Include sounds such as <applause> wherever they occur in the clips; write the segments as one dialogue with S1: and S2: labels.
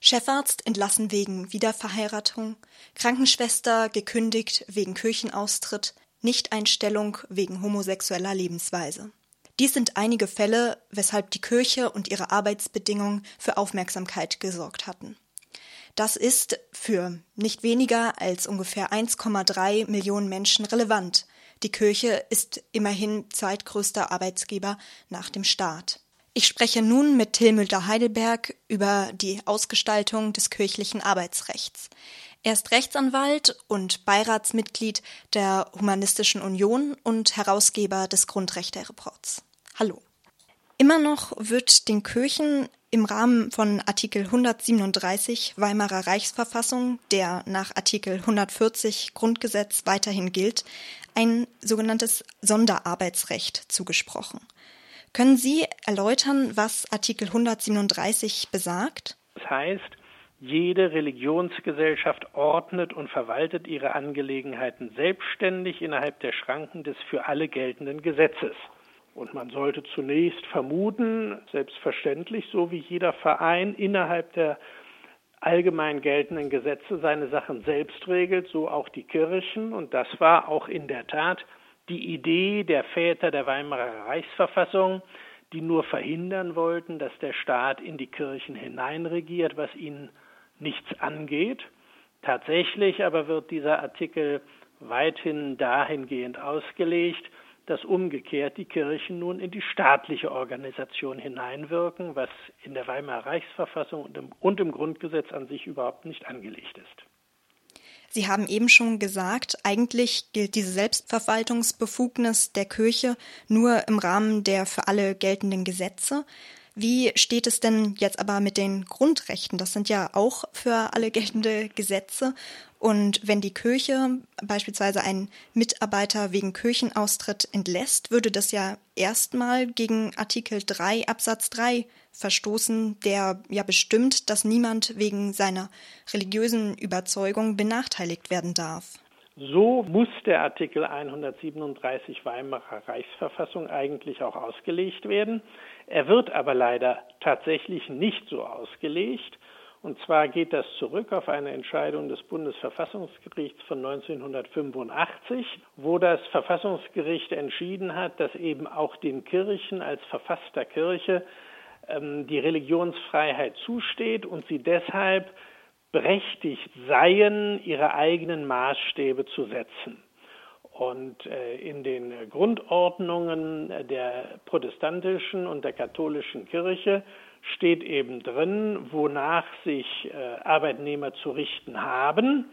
S1: Chefarzt entlassen wegen Wiederverheiratung, Krankenschwester gekündigt wegen Kirchenaustritt, Nichteinstellung wegen homosexueller Lebensweise. Dies sind einige Fälle, weshalb die Kirche und ihre Arbeitsbedingungen für Aufmerksamkeit gesorgt hatten. Das ist für nicht weniger als ungefähr 1,3 Millionen Menschen relevant. Die Kirche ist immerhin zweitgrößter Arbeitsgeber nach dem Staat. Ich spreche nun mit Till Müller-Heidelberg über die Ausgestaltung des kirchlichen Arbeitsrechts. Er ist Rechtsanwalt und Beiratsmitglied der Humanistischen Union und Herausgeber des Grundrechtereports. Hallo. Immer noch wird den Kirchen im Rahmen von Artikel 137 Weimarer Reichsverfassung, der nach Artikel 140 Grundgesetz weiterhin gilt, ein sogenanntes Sonderarbeitsrecht zugesprochen. Können Sie erläutern, was Artikel 137 besagt?
S2: Das heißt, jede Religionsgesellschaft ordnet und verwaltet ihre Angelegenheiten selbstständig innerhalb der Schranken des für alle geltenden Gesetzes. Und man sollte zunächst vermuten, selbstverständlich, so wie jeder Verein innerhalb der allgemein geltenden Gesetze seine Sachen selbst regelt, so auch die Kirchen. Und das war auch in der Tat die Idee der Väter der Weimarer Reichsverfassung, die nur verhindern wollten, dass der Staat in die Kirchen hineinregiert, was ihnen nichts angeht. Tatsächlich aber wird dieser Artikel weithin dahingehend ausgelegt, dass umgekehrt die Kirchen nun in die staatliche Organisation hineinwirken, was in der Weimarer Reichsverfassung und im, und im Grundgesetz an sich überhaupt nicht angelegt ist.
S1: Sie haben eben schon gesagt, eigentlich gilt diese Selbstverwaltungsbefugnis der Kirche nur im Rahmen der für alle geltenden Gesetze. Wie steht es denn jetzt aber mit den Grundrechten? Das sind ja auch für alle geltende Gesetze. Und wenn die Kirche beispielsweise einen Mitarbeiter wegen Kirchenaustritt entlässt, würde das ja erstmal gegen Artikel 3 Absatz 3 verstoßen, der ja bestimmt, dass niemand wegen seiner religiösen Überzeugung benachteiligt werden darf.
S2: So muss der Artikel 137 Weimarer Reichsverfassung eigentlich auch ausgelegt werden. Er wird aber leider tatsächlich nicht so ausgelegt. Und zwar geht das zurück auf eine Entscheidung des Bundesverfassungsgerichts von 1985, wo das Verfassungsgericht entschieden hat, dass eben auch den Kirchen als verfasster Kirche ähm, die Religionsfreiheit zusteht und sie deshalb berechtigt seien, ihre eigenen Maßstäbe zu setzen. Und äh, in den Grundordnungen der protestantischen und der katholischen Kirche steht eben drin, wonach sich äh, Arbeitnehmer zu richten haben,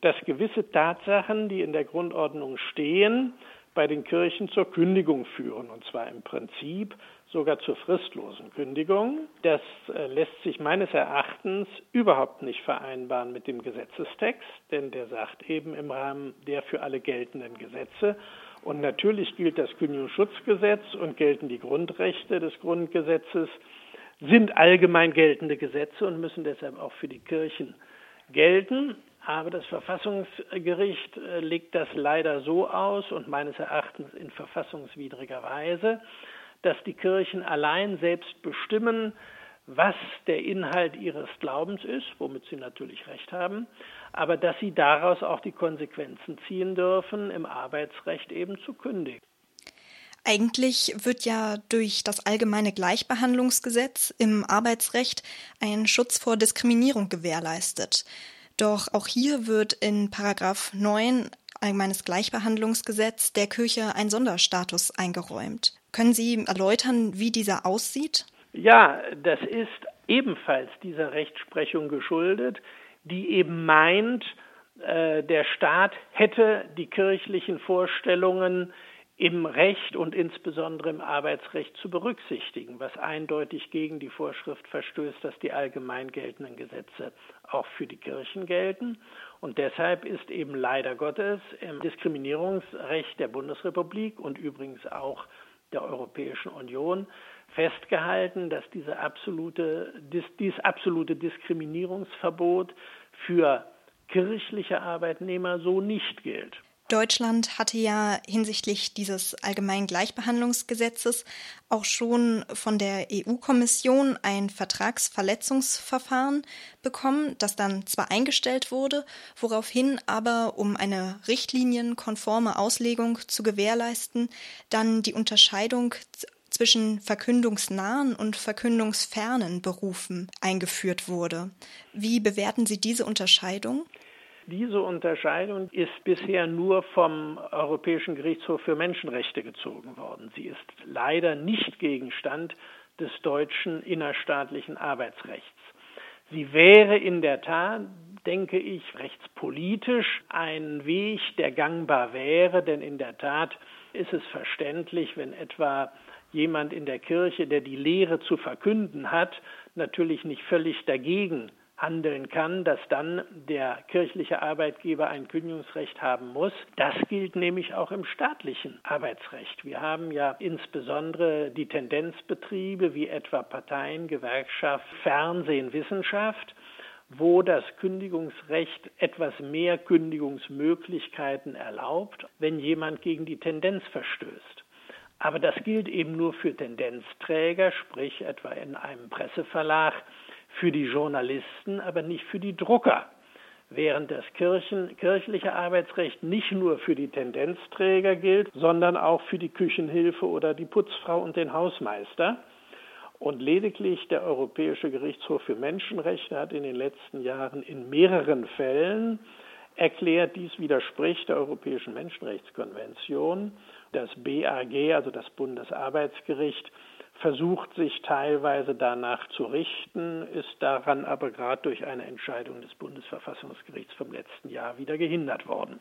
S2: dass gewisse Tatsachen, die in der Grundordnung stehen, bei den Kirchen zur Kündigung führen, und zwar im Prinzip sogar zur fristlosen Kündigung. Das äh, lässt sich meines Erachtens überhaupt nicht vereinbaren mit dem Gesetzestext, denn der sagt eben im Rahmen der für alle geltenden Gesetze. Und natürlich gilt das Kündigungsschutzgesetz und gelten die Grundrechte des Grundgesetzes, sind allgemein geltende Gesetze und müssen deshalb auch für die Kirchen gelten. Aber das Verfassungsgericht äh, legt das leider so aus und meines Erachtens in verfassungswidriger Weise, dass die Kirchen allein selbst bestimmen, was der Inhalt ihres Glaubens ist, womit sie natürlich recht haben, aber dass sie daraus auch die Konsequenzen ziehen dürfen, im Arbeitsrecht eben zu kündigen.
S1: Eigentlich wird ja durch das allgemeine Gleichbehandlungsgesetz im Arbeitsrecht ein Schutz vor Diskriminierung gewährleistet. Doch auch hier wird in Paragraph 9 Allgemeines Gleichbehandlungsgesetz der Kirche ein Sonderstatus eingeräumt. Können Sie erläutern, wie dieser aussieht?
S2: Ja, das ist ebenfalls dieser Rechtsprechung geschuldet, die eben meint, äh, der Staat hätte die kirchlichen Vorstellungen im Recht und insbesondere im Arbeitsrecht zu berücksichtigen, was eindeutig gegen die Vorschrift verstößt, dass die allgemein geltenden Gesetze auch für die Kirchen gelten. Und deshalb ist eben leider Gottes im Diskriminierungsrecht der Bundesrepublik und übrigens auch der Europäischen Union festgehalten, dass diese absolute, dieses absolute Diskriminierungsverbot für kirchliche Arbeitnehmer so nicht gilt.
S1: Deutschland hatte ja hinsichtlich dieses allgemeinen Gleichbehandlungsgesetzes auch schon von der EU-Kommission ein Vertragsverletzungsverfahren bekommen, das dann zwar eingestellt wurde, woraufhin aber, um eine richtlinienkonforme Auslegung zu gewährleisten, dann die Unterscheidung zwischen verkündungsnahen und verkündungsfernen Berufen eingeführt wurde. Wie bewerten Sie diese Unterscheidung?
S2: Diese Unterscheidung ist bisher nur vom Europäischen Gerichtshof für Menschenrechte gezogen worden. Sie ist leider nicht Gegenstand des deutschen innerstaatlichen Arbeitsrechts. Sie wäre in der Tat, denke ich, rechtspolitisch ein Weg, der gangbar wäre, denn in der Tat ist es verständlich, wenn etwa jemand in der Kirche, der die Lehre zu verkünden hat, natürlich nicht völlig dagegen handeln kann, dass dann der kirchliche Arbeitgeber ein Kündigungsrecht haben muss. Das gilt nämlich auch im staatlichen Arbeitsrecht. Wir haben ja insbesondere die Tendenzbetriebe wie etwa Parteien, Gewerkschaft, Fernsehen, Wissenschaft, wo das Kündigungsrecht etwas mehr Kündigungsmöglichkeiten erlaubt, wenn jemand gegen die Tendenz verstößt. Aber das gilt eben nur für Tendenzträger, sprich etwa in einem Presseverlag, für die Journalisten, aber nicht für die Drucker. Während das Kirchen, kirchliche Arbeitsrecht nicht nur für die Tendenzträger gilt, sondern auch für die Küchenhilfe oder die Putzfrau und den Hausmeister. Und lediglich der Europäische Gerichtshof für Menschenrechte hat in den letzten Jahren in mehreren Fällen erklärt, dies widerspricht der Europäischen Menschenrechtskonvention. Das BAG, also das Bundesarbeitsgericht, versucht sich teilweise danach zu richten, ist daran aber gerade durch eine Entscheidung des Bundesverfassungsgerichts vom letzten Jahr wieder gehindert worden.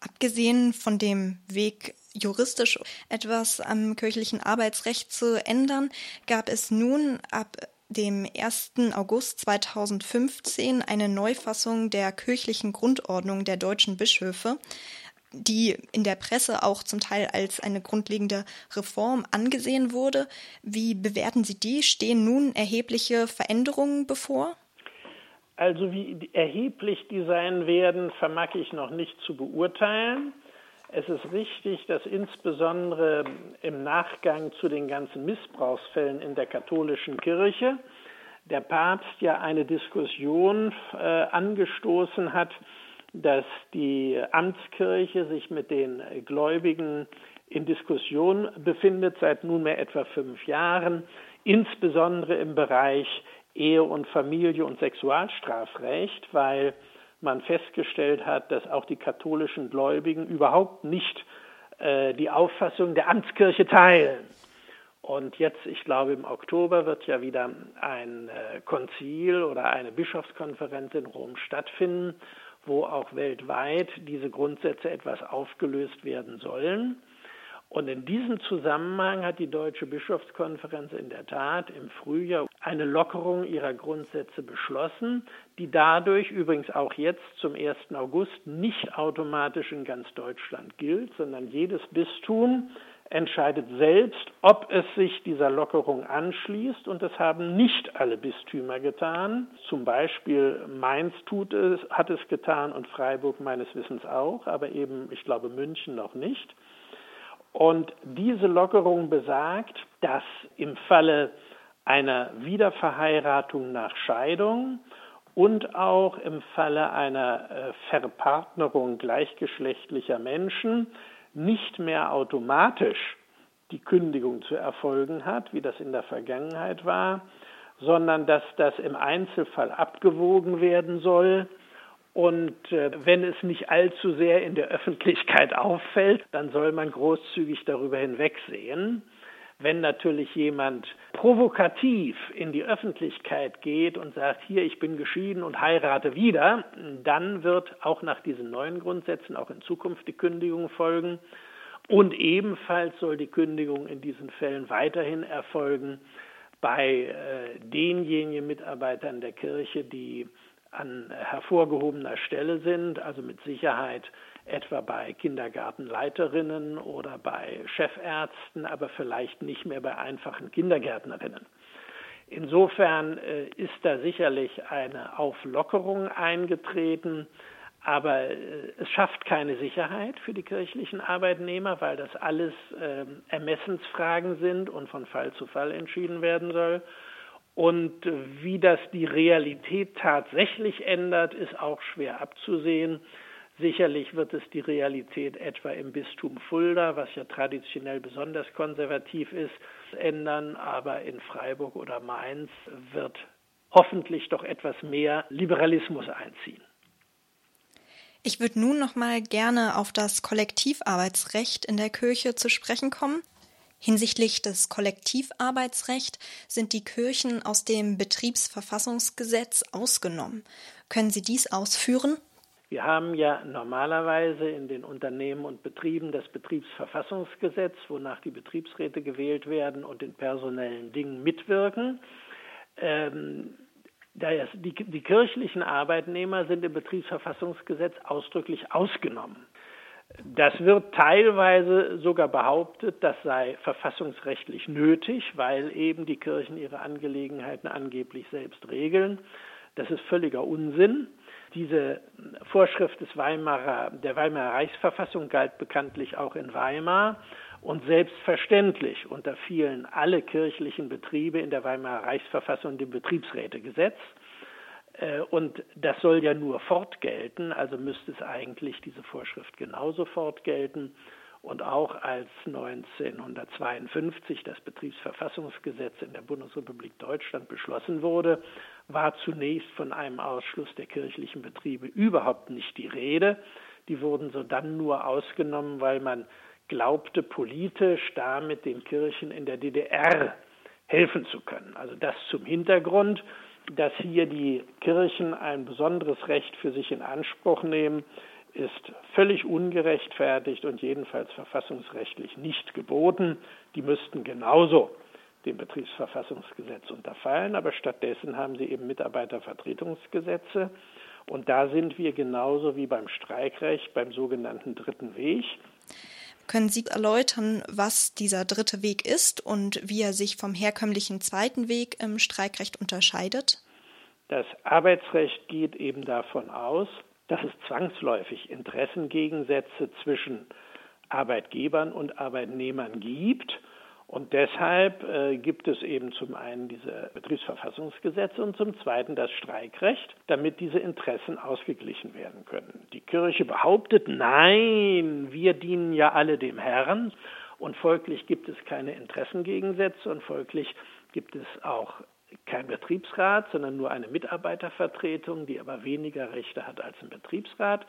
S1: Abgesehen von dem Weg, juristisch etwas am kirchlichen Arbeitsrecht zu ändern, gab es nun ab dem 1. August 2015 eine Neufassung der kirchlichen Grundordnung der deutschen Bischöfe die in der Presse auch zum Teil als eine grundlegende Reform angesehen wurde. Wie bewerten Sie die? Stehen nun erhebliche Veränderungen bevor?
S2: Also wie erheblich die sein werden, vermag ich noch nicht zu beurteilen. Es ist richtig, dass insbesondere im Nachgang zu den ganzen Missbrauchsfällen in der katholischen Kirche der Papst ja eine Diskussion äh, angestoßen hat, dass die Amtskirche sich mit den Gläubigen in Diskussion befindet seit nunmehr etwa fünf Jahren, insbesondere im Bereich Ehe und Familie und Sexualstrafrecht, weil man festgestellt hat, dass auch die katholischen Gläubigen überhaupt nicht äh, die Auffassung der Amtskirche teilen. Und jetzt, ich glaube, im Oktober wird ja wieder ein äh, Konzil oder eine Bischofskonferenz in Rom stattfinden wo auch weltweit diese Grundsätze etwas aufgelöst werden sollen. Und in diesem Zusammenhang hat die Deutsche Bischofskonferenz in der Tat im Frühjahr eine Lockerung ihrer Grundsätze beschlossen, die dadurch übrigens auch jetzt zum 1. August nicht automatisch in ganz Deutschland gilt, sondern jedes Bistum entscheidet selbst, ob es sich dieser Lockerung anschließt. Und das haben nicht alle Bistümer getan. Zum Beispiel Mainz tut es, hat es getan und Freiburg meines Wissens auch, aber eben, ich glaube, München noch nicht. Und diese Lockerung besagt, dass im Falle einer Wiederverheiratung nach Scheidung und auch im Falle einer äh, Verpartnerung gleichgeschlechtlicher Menschen nicht mehr automatisch die Kündigung zu erfolgen hat, wie das in der Vergangenheit war, sondern dass das im Einzelfall abgewogen werden soll. Und äh, wenn es nicht allzu sehr in der Öffentlichkeit <laughs> auffällt, dann soll man großzügig darüber hinwegsehen. Wenn natürlich jemand provokativ in die Öffentlichkeit geht und sagt, hier, ich bin geschieden und heirate wieder, dann wird auch nach diesen neuen Grundsätzen auch in Zukunft die Kündigung folgen. Und ebenfalls soll die Kündigung in diesen Fällen weiterhin erfolgen bei äh, denjenigen Mitarbeitern der Kirche, die an hervorgehobener Stelle sind, also mit Sicherheit etwa bei Kindergartenleiterinnen oder bei Chefärzten, aber vielleicht nicht mehr bei einfachen Kindergärtnerinnen. Insofern äh, ist da sicherlich eine Auflockerung eingetreten, Aber äh, es schafft keine Sicherheit für die kirchlichen Arbeitnehmer, weil das alles äh, Ermessensfragen sind und von Fall zu Fall entschieden werden soll. Und äh, wie das die Realität tatsächlich ändert, ist auch schwer abzusehen. Sicherlich wird es die Realität etwa im Bistum Fulda, was ja traditionell besonders konservativ ist, ändern, aber in Freiburg oder Mainz wird hoffentlich doch etwas mehr Liberalismus einziehen.
S1: Ich würde nun noch mal gerne auf das Kollektivarbeitsrecht in der Kirche zu sprechen kommen. Hinsichtlich des Kollektivarbeitsrechts sind die Kirchen aus dem Betriebsverfassungsgesetz ausgenommen. Können Sie dies ausführen?
S2: Wir haben ja normalerweise in den Unternehmen und Betrieben das Betriebsverfassungsgesetz, wonach die Betriebsräte gewählt werden und in personellen Dingen mitwirken. Ähm, die, die kirchlichen Arbeitnehmer sind im Betriebsverfassungsgesetz ausdrücklich ausgenommen. Das wird teilweise sogar behauptet, das sei verfassungsrechtlich nötig, weil eben die Kirchen ihre Angelegenheiten angeblich selbst regeln. Das ist völliger Unsinn. Diese Vorschrift des Weimarer, der Weimarer Reichsverfassung galt bekanntlich auch in Weimar und selbstverständlich unterfielen alle kirchlichen Betriebe in der Weimarer Reichsverfassung dem Betriebsrätegesetz. Äh, und das soll ja nur fortgelten, also müsste es eigentlich diese Vorschrift genauso fortgelten. Und auch als 1952 das Betriebsverfassungsgesetz in der Bundesrepublik Deutschland beschlossen wurde, war zunächst von einem Ausschluss der kirchlichen Betriebe überhaupt nicht die Rede. Die wurden so dann nur ausgenommen, weil man glaubte politisch damit den Kirchen in der DDR helfen zu können. Also das zum Hintergrund, dass hier die Kirchen ein besonderes Recht für sich in Anspruch nehmen, ist völlig ungerechtfertigt und jedenfalls verfassungsrechtlich nicht geboten. Die müssten genauso dem Betriebsverfassungsgesetz unterfallen, aber stattdessen haben sie eben Mitarbeitervertretungsgesetze. Und da sind wir genauso wie beim Streikrecht beim sogenannten dritten Weg.
S1: Können Sie erläutern, was dieser dritte Weg ist und wie er sich vom herkömmlichen zweiten Weg im Streikrecht unterscheidet?
S2: Das Arbeitsrecht geht eben davon aus, dass es zwangsläufig Interessengegensätze zwischen Arbeitgebern und Arbeitnehmern gibt und deshalb äh, gibt es eben zum einen diese Betriebsverfassungsgesetze und zum zweiten das Streikrecht, damit diese Interessen ausgeglichen werden können. Die Kirche behauptet, nein, wir dienen ja alle dem Herrn und folglich gibt es keine Interessengegensätze und folglich gibt es auch kein Betriebsrat, sondern nur eine Mitarbeitervertretung, die aber weniger Rechte hat als ein Betriebsrat.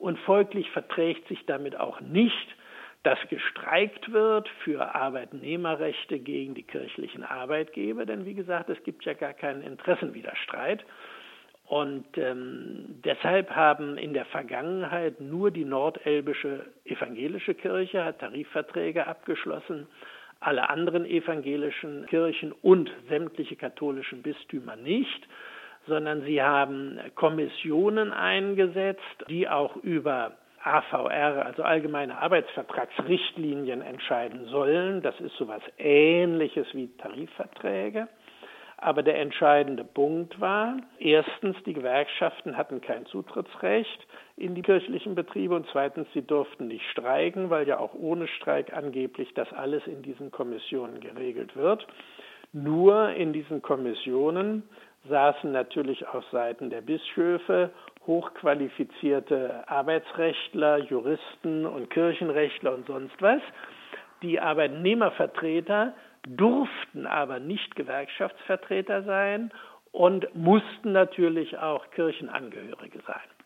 S2: Und folglich verträgt sich damit auch nicht dass gestreikt wird für Arbeitnehmerrechte gegen die kirchlichen Arbeitgeber, denn wie gesagt, es gibt ja gar keinen Interessenwiderstreit. Und ähm, deshalb haben in der Vergangenheit nur die nordelbische evangelische Kirche hat Tarifverträge abgeschlossen, alle anderen evangelischen Kirchen und sämtliche katholischen Bistümer nicht, sondern sie haben Kommissionen eingesetzt, die auch über AVR, also allgemeine Arbeitsvertragsrichtlinien, entscheiden sollen. Das ist so etwas Ähnliches wie Tarifverträge. Aber der entscheidende Punkt war, erstens, die Gewerkschaften hatten kein Zutrittsrecht in die kirchlichen Betriebe und zweitens, sie durften nicht streiken, weil ja auch ohne Streik angeblich das alles in diesen Kommissionen geregelt wird. Nur in diesen Kommissionen saßen natürlich auf Seiten der Bischöfe hochqualifizierte Arbeitsrechtler, Juristen und Kirchenrechtler und sonst was. Die Arbeitnehmervertreter durften aber nicht Gewerkschaftsvertreter sein und mussten natürlich auch Kirchenangehörige sein.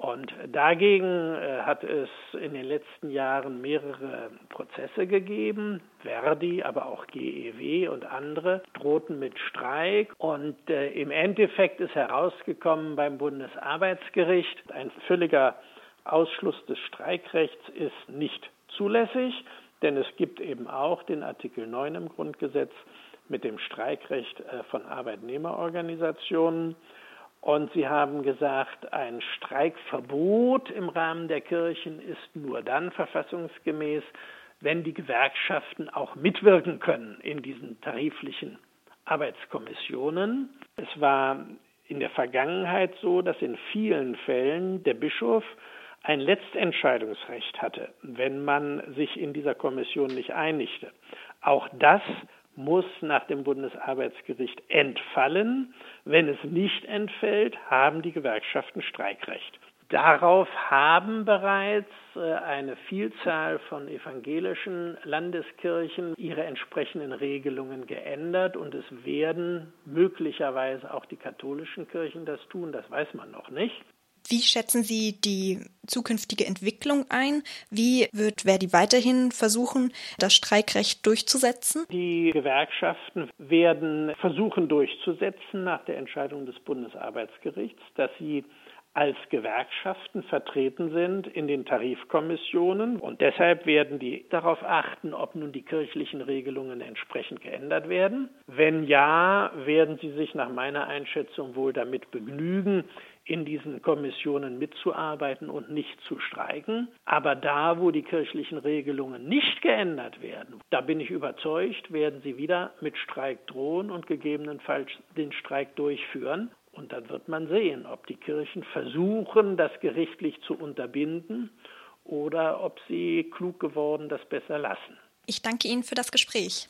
S2: Und dagegen äh, hat es in den letzten Jahren mehrere Prozesse gegeben. Verdi, aber auch GEW und andere drohten mit Streik. Und äh, im Endeffekt ist herausgekommen beim Bundesarbeitsgericht, ein völliger Ausschluss des Streikrechts ist nicht zulässig, denn es gibt eben auch den Artikel 9 im Grundgesetz mit dem Streikrecht äh, von Arbeitnehmerorganisationen. Und sie haben gesagt, ein Streikverbot im Rahmen der Kirchen ist nur dann verfassungsgemäß, wenn die Gewerkschaften auch mitwirken können in diesen tariflichen Arbeitskommissionen. Es war in der Vergangenheit so, dass in vielen Fällen der Bischof ein Letztentscheidungsrecht hatte, wenn man sich in dieser Kommission nicht einigte. Auch das muss nach dem Bundesarbeitsgericht entfallen. Wenn es nicht entfällt, haben die Gewerkschaften Streikrecht. Darauf haben bereits äh, eine Vielzahl von evangelischen Landeskirchen ihre entsprechenden Regelungen geändert und es werden möglicherweise auch die katholischen Kirchen das tun, das weiß man noch nicht.
S1: Wie schätzen Sie die zukünftige Entwicklung ein? Wie wird Verdi weiterhin versuchen, das Streikrecht durchzusetzen?
S2: Die Gewerkschaften werden versuchen durchzusetzen nach der Entscheidung des Bundesarbeitsgerichts, dass sie als Gewerkschaften vertreten sind in den Tarifkommissionen und deshalb werden die darauf achten, ob nun die kirchlichen Regelungen entsprechend geändert werden. Wenn ja, werden sie sich nach meiner Einschätzung wohl damit begnügen, in diesen Kommissionen mitzuarbeiten und nicht zu streiken. Aber da, wo die kirchlichen Regelungen nicht geändert werden, da bin ich überzeugt, werden sie wieder mit Streik drohen und gegebenenfalls den Streik durchführen. Und dann wird man sehen, ob die Kirchen versuchen, das gerichtlich zu unterbinden oder ob sie klug geworden das besser lassen.
S1: Ich danke Ihnen für das Gespräch.